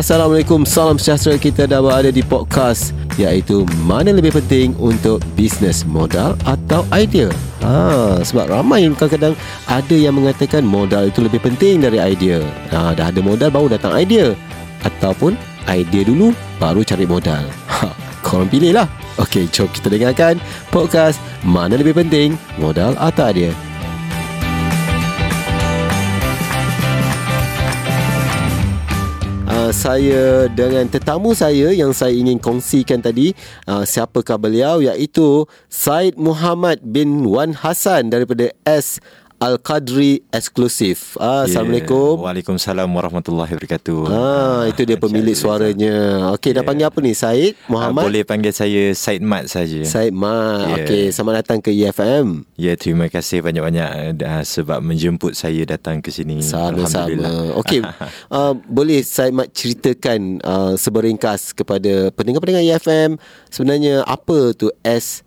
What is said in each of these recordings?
Assalamualaikum, salam sejahtera kita dah berada di podcast iaitu mana lebih penting untuk bisnes modal atau idea. Ha, sebab ramai kadang-kadang ada yang mengatakan modal itu lebih penting dari idea. Ha, dah ada modal baru datang idea. Ataupun idea dulu baru cari modal. Ha, korang pilih lah. Okey, jom kita dengarkan podcast mana lebih penting modal atau idea. Uh, saya dengan tetamu saya yang saya ingin kongsikan tadi uh, siapakah beliau? Iaitu Said Muhammad bin Wan Hassan daripada S Al-Qadri Eksklusif. Ah, yeah. Assalamualaikum. Waalaikumsalam warahmatullahi wabarakatuh. Ah, itu dia pemilik suaranya. Okey, yeah. dah panggil apa ni? Said Muhammad? Uh, boleh panggil saya Said Mat saja. Said Mat. Yeah. Okey, selamat datang ke EFM. Ya, yeah, terima kasih banyak-banyak uh, sebab menjemput saya datang ke sini. Sama-sama. Okey, uh, boleh Said Mat ceritakan uh, seberingkas kepada pendengar-pendengar EFM sebenarnya apa tu S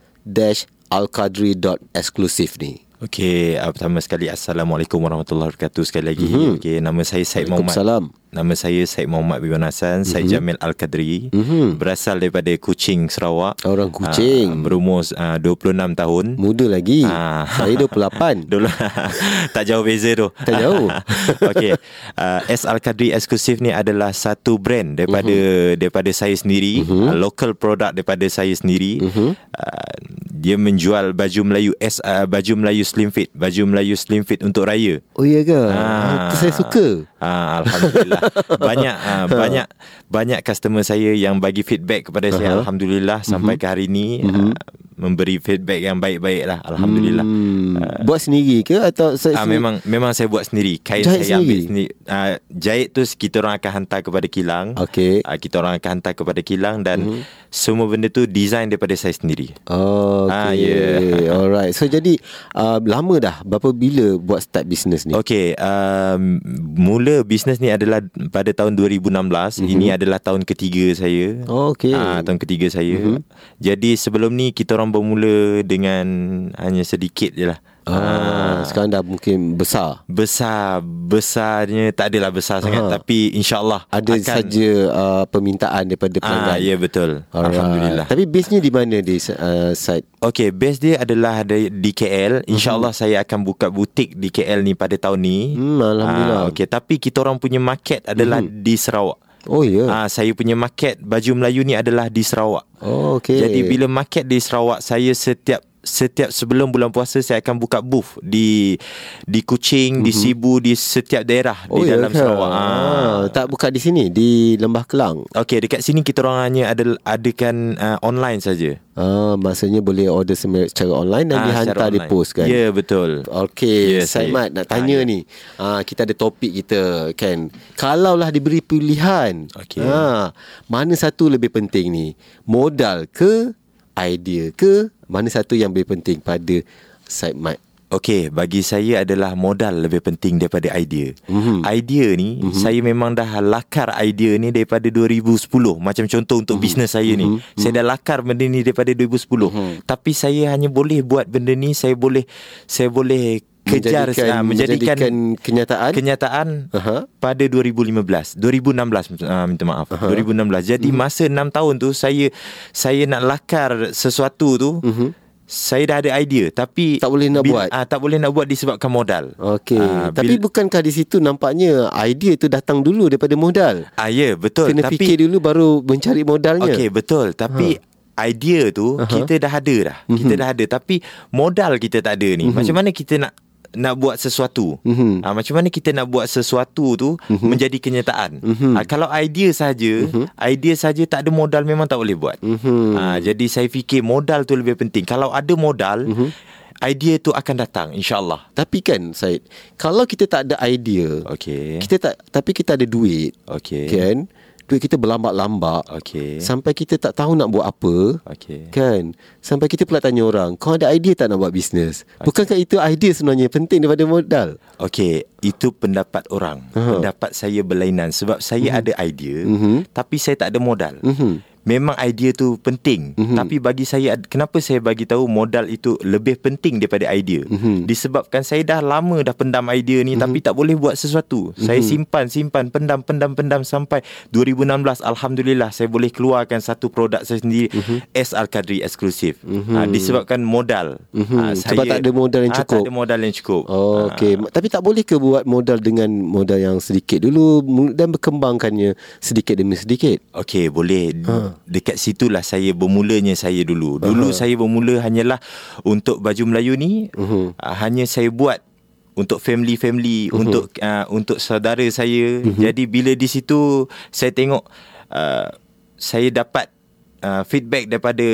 al-qadri.exclusive ni? Okey, pertama sekali Assalamualaikum warahmatullahi wabarakatuh sekali lagi. Mm-hmm. Okey, nama saya Said Muhammad. Waalaikumsalam. Nama saya Said Muhammad bin Hassan mm-hmm. Said Jamil Al-Qadri. Mm-hmm. Berasal daripada Kuching, Sarawak. Orang Kuching. Uh, Berumur uh, 26 tahun. Muda lagi. Uh, Saya 28 Tak jauh beza tu. Tak jauh. Okay uh, S Al-Qadri Exclusive ni adalah Satu brand Daripada mm-hmm. Daripada saya sendiri. Mm-hmm. uh, Local product Daripada saya sendiri. Mm-hmm. uh, Dia menjual Baju Melayu S uh, Baju Melayu Slim Fit. Baju Melayu Slim Fit Untuk raya. Oh iya ke? Uh, Saya suka uh, Alhamdulillah banyak uh, banyak banyak customer saya yang bagi feedback kepada uh-huh. saya alhamdulillah uh-huh. sampai ke hari ini uh-huh. uh, memberi feedback yang baik-baik lah alhamdulillah hmm. uh, buat sendiri ke atau uh, memang memang saya buat sendiri kain jahit saya ambil sendiri uh, jahit tu kita orang akan hantar kepada kilang okay. uh, kita orang akan hantar kepada kilang dan uh-huh. semua benda tu design daripada saya sendiri oh, okay. uh, yeah. alright so jadi uh, lama dah berapa bila buat start business ni Okay, um, mula bisnes ni adalah pada tahun 2016 mm-hmm. ini adalah tahun ketiga saya. Oh, okey. Ah tahun ketiga saya. Mm-hmm. Jadi sebelum ni kita orang bermula dengan hanya sedikit je lah. Ah, sekarang dah mungkin besar. Besar, besarnya tak adalah besar sangat ah. tapi insyaallah ada akan... saja uh, permintaan daripada pelanggan. Ah, ya betul. Alright. Alhamdulillah. Tapi base-nya di mana di uh, site? Okey, base dia adalah di, di KL. Insyaallah uh-huh. saya akan buka butik di KL ni pada tahun ni. Hmm, alhamdulillah. Ah, okey, tapi kita orang punya market adalah uh-huh. di Sarawak. Oh ya. Yeah. Ah saya punya market baju Melayu ni adalah di Sarawak. Oh okey. Jadi bila market di Sarawak saya setiap setiap sebelum bulan puasa saya akan buka booth di di Kuching, mm-hmm. di mhm. Sibu, di setiap daerah oh, di dalam ya Sarawak. Ah. Tak buka di sini di Lembah Kelang. Okey, dekat sini kita orang hanya ada adakan uh, online saja. Ah, maksudnya boleh order secara online dan ah, dihantar di post kan. Ya, yeah, betul. Okey, yeah, saya Mat nak tanya ah, ni. Ah, kita ada topik kita kan. Kalaulah diberi pilihan. Okey. Ah, mana satu lebih penting ni? Modal ke idea ke mana satu yang lebih penting pada side mic Okey, bagi saya adalah modal lebih penting daripada idea. Mm-hmm. Idea ni, mm-hmm. saya memang dah lakar idea ni daripada 2010. Macam contoh untuk mm-hmm. bisnes saya ni. Mm-hmm. Saya dah lakar benda ni daripada 2010. Mm-hmm. Tapi saya hanya boleh buat benda ni, saya boleh saya boleh kejar menjadikan, uh, menjadikan, menjadikan kenyataan kenyataan uh-huh. pada 2015 2016 uh, minta maaf uh-huh. 2016 jadi uh-huh. masa 6 tahun tu saya saya nak lakar sesuatu tu uh-huh. saya dah ada idea tapi tak boleh nak bil, buat uh, tak boleh nak buat disebabkan modal okey uh, tapi bil, bukankah di situ nampaknya idea tu datang dulu daripada modal ah uh, ya yeah, betul kena tapi fikir dulu baru mencari modalnya okey betul tapi uh idea tu uh-huh. kita dah ada dah. Uh-huh. Kita dah ada tapi modal kita tak ada ni. Uh-huh. Macam mana kita nak nak buat sesuatu. Mm-hmm. Ha, macam mana kita nak buat sesuatu tu mm-hmm. menjadi kenyataan. Mm-hmm. Ha, kalau idea saja, mm-hmm. idea saja tak ada modal memang tak boleh buat. Mm-hmm. Ha, jadi saya fikir modal tu lebih penting. Kalau ada modal, mm-hmm. idea tu akan datang insya-Allah. Tapi kan Said, kalau kita tak ada idea, okay. kita tak tapi kita ada duit. Okay. Kan? Duit kita berlambak-lambak okay. sampai kita tak tahu nak buat apa okay. kan sampai kita pula tanya orang kau ada idea tak nak buat bisnes okay. bukankah itu idea sebenarnya penting daripada modal okey itu pendapat orang uh-huh. pendapat saya berlainan sebab saya uh-huh. ada idea uh-huh. tapi saya tak ada modal uh-huh. Memang idea tu penting mm-hmm. tapi bagi saya kenapa saya bagi tahu modal itu lebih penting daripada idea mm-hmm. disebabkan saya dah lama dah pendam idea ni mm-hmm. tapi tak boleh buat sesuatu mm-hmm. saya simpan simpan pendam pendam pendam sampai 2016 alhamdulillah saya boleh keluarkan satu produk saya sendiri mm-hmm. S Al Kadri eksklusif mm-hmm. ha, disebabkan modal mm-hmm. ha, saya, sebab tak ada modal yang cukup ha, tak ada modal yang cukup oh, okey ha. tapi tak boleh ke buat modal dengan modal yang sedikit dulu dan berkembangkannya sedikit demi sedikit okey boleh ha dekat situlah saya bermulanya saya dulu. Dulu uh-huh. saya bermula hanyalah untuk baju Melayu ni uh-huh. uh, hanya saya buat untuk family-family uh-huh. untuk uh, untuk saudara saya. Uh-huh. Jadi bila di situ saya tengok uh, saya dapat uh, feedback daripada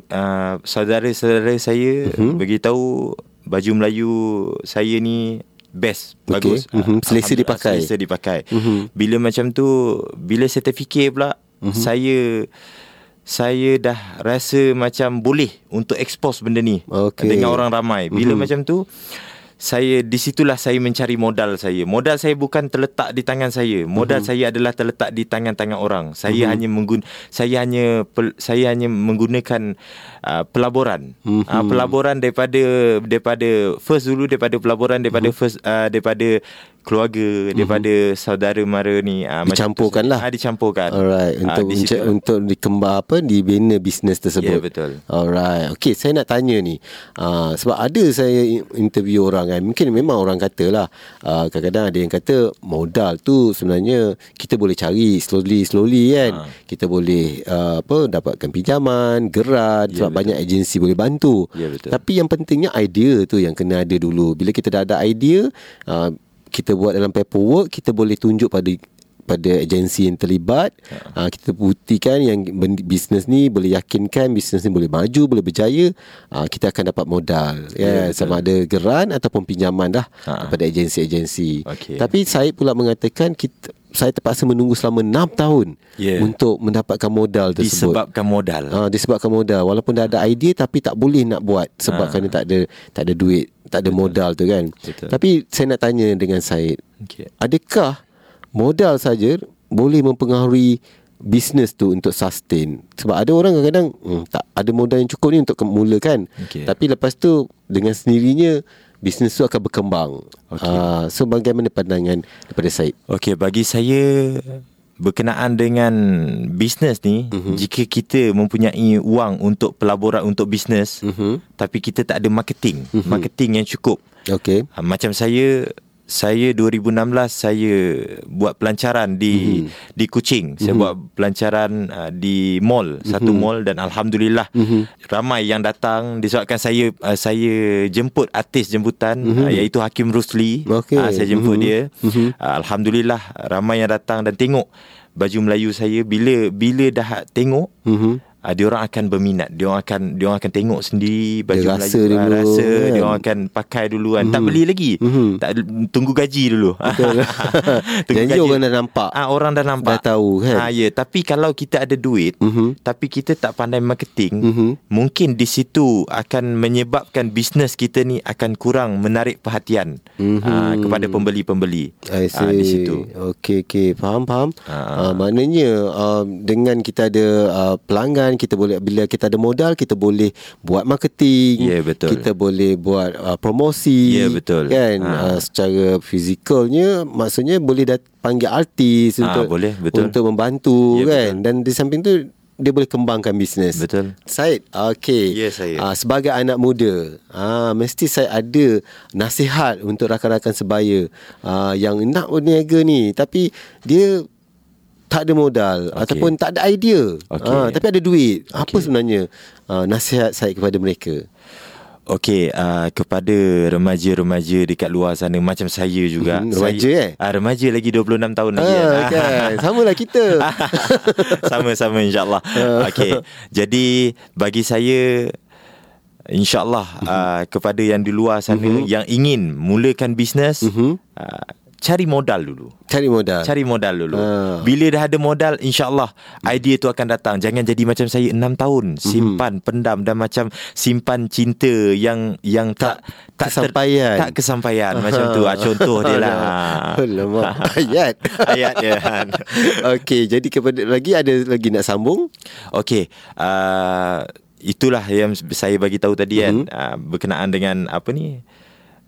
uh, saudara-saudara saya uh-huh. beritahu baju Melayu saya ni best okay. bagus uh-huh. selesa dipakai selesa dipakai uh-huh. bila macam tu bila saya terfikir pula uh-huh. saya saya dah rasa macam boleh untuk expose benda ni okay. dengan orang ramai bila uh-huh. macam tu saya di situlah saya mencari modal saya. Modal saya bukan terletak di tangan saya. Modal uh-huh. saya adalah terletak di tangan-tangan orang. Saya uh-huh. hanya menggun saya hanya saya hanya menggunakan uh, pelaburan. Uh-huh. Uh, pelaburan daripada daripada first dulu daripada pelaburan daripada uh-huh. first uh, daripada keluarga daripada uh-huh. saudara mara ni uh, dicampurkan lah. Uh, dicampurkan. Alright untuk uh, di untuk dikembar apa dibina bisnes tersebut. Ya yeah, betul. Alright okey saya nak tanya ni. Uh, sebab ada saya interview orang kan mungkin memang orang katalah uh, kadang-kadang ada yang kata modal tu sebenarnya kita boleh cari slowly slowly kan. Uh. kita boleh uh, apa dapatkan pinjaman geran yeah, sebab betul. banyak agensi boleh bantu. Yeah, betul. tapi yang pentingnya idea tu yang kena ada dulu. Bila kita dah ada idea uh, kita buat dalam paperwork kita boleh tunjuk pada pada agensi yang terlibat ha. uh, kita buktikan yang bisnes ni boleh yakinkan bisnes ni boleh maju boleh berjaya uh, kita akan dapat modal ya yeah, sama ada geran ataupun pinjaman dah ha. kepada agensi-agensi okay. tapi saya pula mengatakan kita saya terpaksa menunggu selama 6 tahun yeah. untuk mendapatkan modal tersebut. Disebabkan modal. Ah, uh, disebabkan modal. Walaupun dah ada idea tapi tak boleh nak buat sebab uh. kerana tak ada tak ada duit, tak ada Betul. modal tu kan. Betul. Tapi saya nak tanya dengan Said. Okay. Adakah modal saja boleh mempengaruhi bisnes tu untuk sustain sebab ada orang kadang-kadang hmm, tak ada modal yang cukup ni untuk mulakan okay. tapi lepas tu dengan sendirinya bisnes tu akan berkembang okay. uh, so bagaimana pandangan daripada Said Okey bagi saya berkenaan dengan bisnes ni uh-huh. jika kita mempunyai wang untuk pelaburan untuk bisnes uh-huh. tapi kita tak ada marketing uh-huh. marketing yang cukup okey uh, macam saya saya 2016 saya buat pelancaran di mm-hmm. di Kuching. Mm-hmm. Saya mhm. buat pelancaran uh, di mall, mm-hmm. satu mall dan alhamdulillah mm-hmm. ramai yang datang disebabkan saya uh, saya jemput artis jemputan mm-hmm. uh, iaitu Hakim Rusli. Okay. Uh, saya jemput mm-hmm. dia. Mm-hmm. Uh, alhamdulillah ramai yang datang dan tengok baju Melayu saya bila bila dah tengok mm-hmm uh, dia orang akan berminat dia orang akan dia orang akan tengok sendiri baju dia rasa Melayu dulu, uh, rasa kan? dia orang akan pakai dulu kan mm-hmm. tak beli lagi mm-hmm. tak tunggu gaji dulu tunggu gaji orang dah nampak ah uh, orang dah nampak dah tahu kan ah uh, ya tapi kalau kita ada duit mm-hmm. tapi kita tak pandai marketing mm-hmm. mungkin di situ akan menyebabkan bisnes kita ni akan kurang menarik perhatian mm-hmm. uh, kepada pembeli-pembeli. Uh, di situ okey okey faham faham uh, uh, maknanya uh, dengan kita ada uh, pelanggan kan kita boleh bila kita ada modal kita boleh buat marketing yeah, betul. kita boleh buat uh, promosi yeah, betul. kan ha. uh, secara fizikalnya maksudnya boleh dat- panggil artis ha, untuk boleh, betul. untuk membantu yeah, kan betul. dan di samping tu dia boleh kembangkan bisnes. Betul. Said, okey. Ya, saya. Uh, sebagai anak muda, uh, mesti saya ada nasihat untuk rakan-rakan sebaya uh, yang nak berniaga ni. Tapi dia tak ada modal okay. ataupun tak ada idea okay. ha, tapi ada duit okay. apa sebenarnya uh, nasihat saya kepada mereka Okey, uh, kepada remaja-remaja dekat luar sana macam saya juga. Hmm, remaja saya, eh? Uh, remaja lagi 26 tahun lagi. Ah, kan? okay. Samalah kita. Sama-sama insyaAllah. Okey, jadi bagi saya insyaAllah uh, kepada yang di luar sana uh-huh. yang ingin mulakan bisnes, uh-huh. uh, cari modal dulu. Cari modal. Cari modal dulu. Ah. Bila dah ada modal, insya-Allah idea tu akan datang. Jangan jadi macam saya 6 tahun Mhm. simpan, pendam dan macam simpan cinta yang yang tak tak kesampaian. tak kesampaian macam tu. Ah, contoh dia lah. Alamak. Ayat. Ayat dia. Okey, jadi kepada lagi ada lagi nak sambung? Okey, uh, itulah yang saya bagi tahu tadi kan Mhm. uh, berkenaan dengan apa ni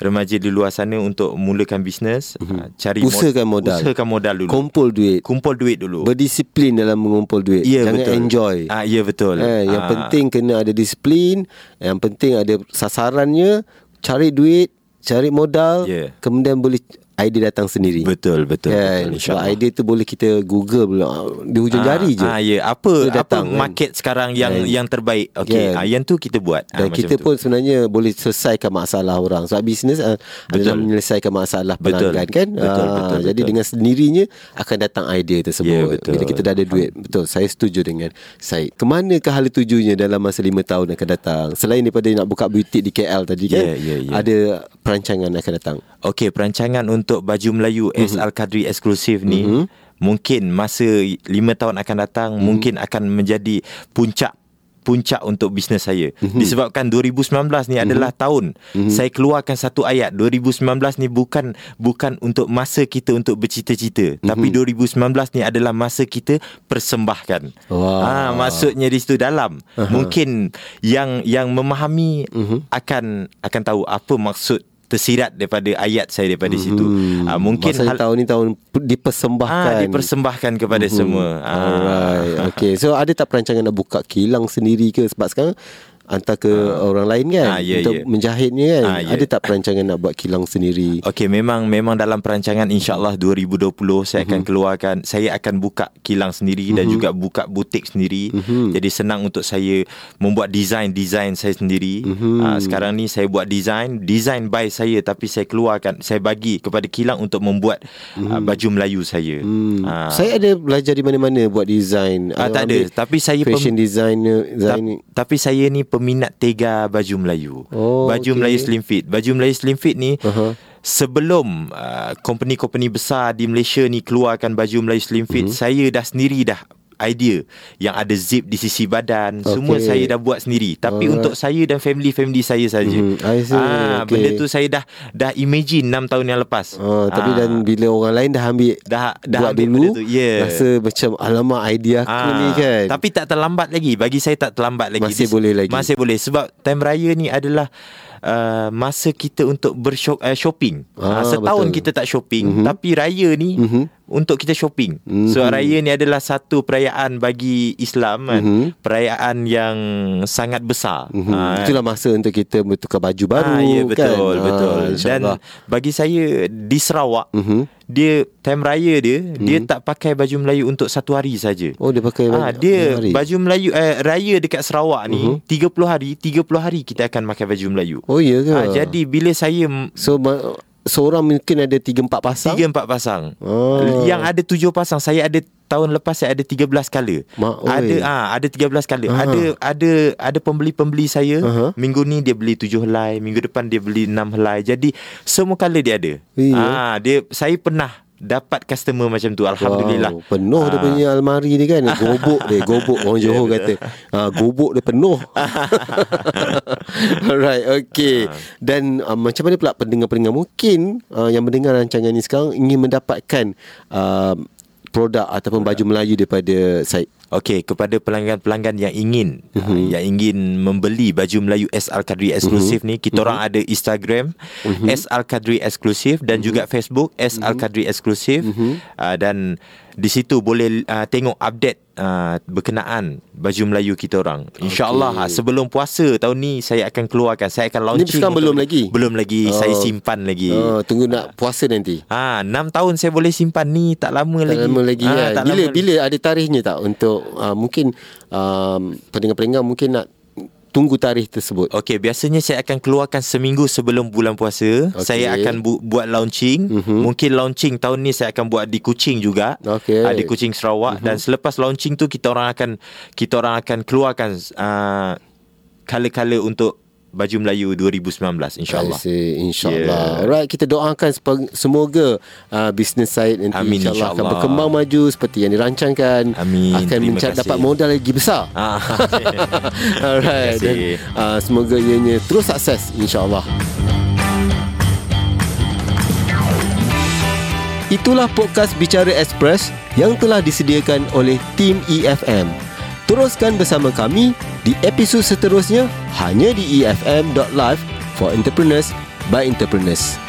remaja di luar sana untuk mulakan bisnes, uh, cari. Usahakan modal. Usahakan modal dulu. Kumpul duit. Kumpul duit dulu. Berdisiplin dalam mengumpul duit. Ya, Jangan betul. enjoy. Ah, ya betul. Eh, yang Ah, penting kena ada disiplin, yang penting ada sasarannya, cari duit, cari modal, Ya. kemudian boleh idea datang sendiri. betul betul. Kan? betul Sebab idea tu boleh kita Google pula di hujung jari je. Ah, ya. Apa Dia datang, apa kan? market sekarang yang Kan? yang terbaik. Okey. Kan? Ah, yang tu kita buat. Ah, Dan macam kita tu. pun sebenarnya boleh selesaikan masalah orang. Sebab bisnes uh, adalah Betul. menyelesaikan masalah Betul. pelanggan kan. Betul, Ah, betul, Jadi betul. dengan sendirinya akan datang idea tersebut. Ya, betul. Bila kita dah ada duit. Betul. Saya setuju dengan Syed. Kemanakah hala tujunya dalam masa lima tahun akan datang? Selain daripada nak buka butik di KL tadi kan. Ya, ya, ya. Ada perancangan akan datang. Okey, perancangan untuk baju Melayu Mhm. S Al Qadri eksklusif ni mungkin masa 5 tahun akan datang Mhm. mungkin akan menjadi puncak puncak untuk bisnes saya. Mhm. Disebabkan 2019 ni adalah tahun saya keluarkan satu ayat 2019 ni bukan bukan untuk masa kita untuk bercita-cita, Mhm. tapi 2019 ni adalah masa kita persembahkan. Wah. Ah, maksudnya di situ dalam. Mungkin yang yang memahami Mhm. akan akan tahu apa maksud tersirat daripada ayat saya daripada situ. Ah, mungkin Maksudnya tahun ni tahun dipersembahkan. ah, dipersembahkan kepada semua. Ah. Alright. Okay. So ada tak perancangan nak buka kilang sendiri ke? Sebab sekarang hantar ke orang lain kan Ah, ya, untuk ya. menjahitnya kan. Ah, ya. Ada tak perancangan nak buat kilang sendiri? Okey memang memang dalam perancangan insyaallah 2020 saya Mhm. akan keluarkan saya akan buka kilang sendiri dan juga buka butik sendiri. Mhm. Jadi senang untuk saya membuat design-design saya sendiri. Mhm. Ah, sekarang ni saya buat design, design by saya tapi saya keluarkan saya bagi kepada kilang untuk membuat ah, baju Melayu saya. Hmm. Ah, Saya ada belajar di mana-mana buat design. Ah, tak ada. Tapi saya pem- fashion designer, Ta- design tapi saya ni peminat tega baju Melayu. Oh, baju okey. Melayu Slim Fit. Baju Melayu Slim Fit ni Aha. sebelum uh, company-company besar di Malaysia ni keluarkan baju Melayu Slim Fit, Mhm. saya dah sendiri dah idea yang ada zip di sisi badan Okey. semua saya dah buat sendiri tapi Alright. untuk saya dan family-family saya saja see. ah Okey. benda tu saya dah dah imagine 6 tahun yang lepas Oh, tapi Ah, dan bila orang lain dah ambil dah dah buat ambil dulu benda tu yeah. rasa macam alamak idea aku Ah, ni kan. Tapi tak terlambat lagi. Bagi saya tak terlambat lagi. Masih Dis- boleh lagi. Masih boleh sebab time raya ni adalah uh, masa kita untuk bershop uh, shopping. Ah, Ah, setahun betul. kita tak shopping, mm-hmm. tapi raya ni Mhm. mm-hmm. untuk kita shopping. Mhm. Mm-hmm. So raya ni adalah satu perayaan bagi Islam kan. Mhm. Perayaan yang sangat besar. Mhm. Ah, Itulah masa untuk kita bertukar baju baru ah, ya kan. betul betul. Dan insyaAllah. bagi saya di Sarawak Mhm. Dia time raya dia mm-hmm. dia tak pakai baju Melayu untuk satu hari saja. Oh dia pakai baju Ah dia hari. baju Melayu eh, raya dekat Sarawak ni uh-huh. 30 hari 30 hari kita akan pakai baju Melayu. Oh ya ke? Ah jadi bila saya so ma- seorang mungkin ada 3 4 pasang. 3 4 pasang. Oh. Yang ada 7 pasang saya ada tahun lepas saya ada 13 kala. Mak, oi. ada ah ada 13 kala. Aha. Ada ada ada pembeli-pembeli saya Aha. minggu ni dia beli 7 helai, minggu depan dia beli 6 helai. Jadi semua kala dia ada. Ah dia saya pernah dapat customer macam tu alhamdulillah. Wow, penuh dia Ah. punya almari ni kan Gobok dia Gobok Orang Ya, Johor betul. kata ah, Gobok dia penuh Alright Okay Ah. Dan uh, macam mana pula Pendengar-pendengar Mungkin uh, Yang mendengar rancangan ni sekarang Ingin mendapatkan uh, Produk Ataupun baju Melayu Daripada Syed Okey, kepada pelanggan-pelanggan yang ingin Mhm. uh-huh. uh, yang ingin membeli baju Melayu S Al Kadri eksklusif uh-huh. ni, kita uh-huh. orang ada Instagram uh-huh. S Al Kadri eksklusif dan uh-huh. juga Facebook S Al Kadri eksklusif uh-huh. uh, dan di situ boleh uh, tengok update uh, berkenaan baju Melayu kita orang. InsyaAllah okay. sebelum puasa tahun ni saya akan keluarkan, saya akan launching. sekarang untuk- belum lagi? Belum lagi, Oh. saya simpan lagi. oh, Tunggu nak puasa nanti Ah, 6 tahun saya boleh simpan ni tak lama tak lagi. lama lagi Ah, kan. tak Bila lama bila ada tarikhnya tak untuk uh, mungkin um, pendengar-pendengar mungkin nak tunggu tarikh tersebut. Okey, biasanya saya akan keluarkan seminggu sebelum bulan puasa. Okay. Saya akan bu- buat launching. Mhm. Mm-hmm. Mungkin launching tahun ni saya akan buat di Kuching juga. Okey. Uh, di Kuching Sarawak mm-hmm. dan selepas launching tu kita orang akan kita orang akan keluarkan uh, kala-kala untuk Baju Melayu 2019 insyaAllah. InsyaAllah yeah. Alright kita doakan Semoga uh, Business side nanti Amin, InsyaAllah akan insyaAllah. berkembang maju Seperti yang dirancangkan Amin, Akan kasih. dapat modal lagi besar Ah, Alright Dan uh, Semoga ianya terus sukses InsyaAllah Itulah podcast Bicara Express yang telah disediakan oleh tim EFM. Teruskan bersama kami di episod seterusnya hanya di efm.live for entrepreneurs by entrepreneurs.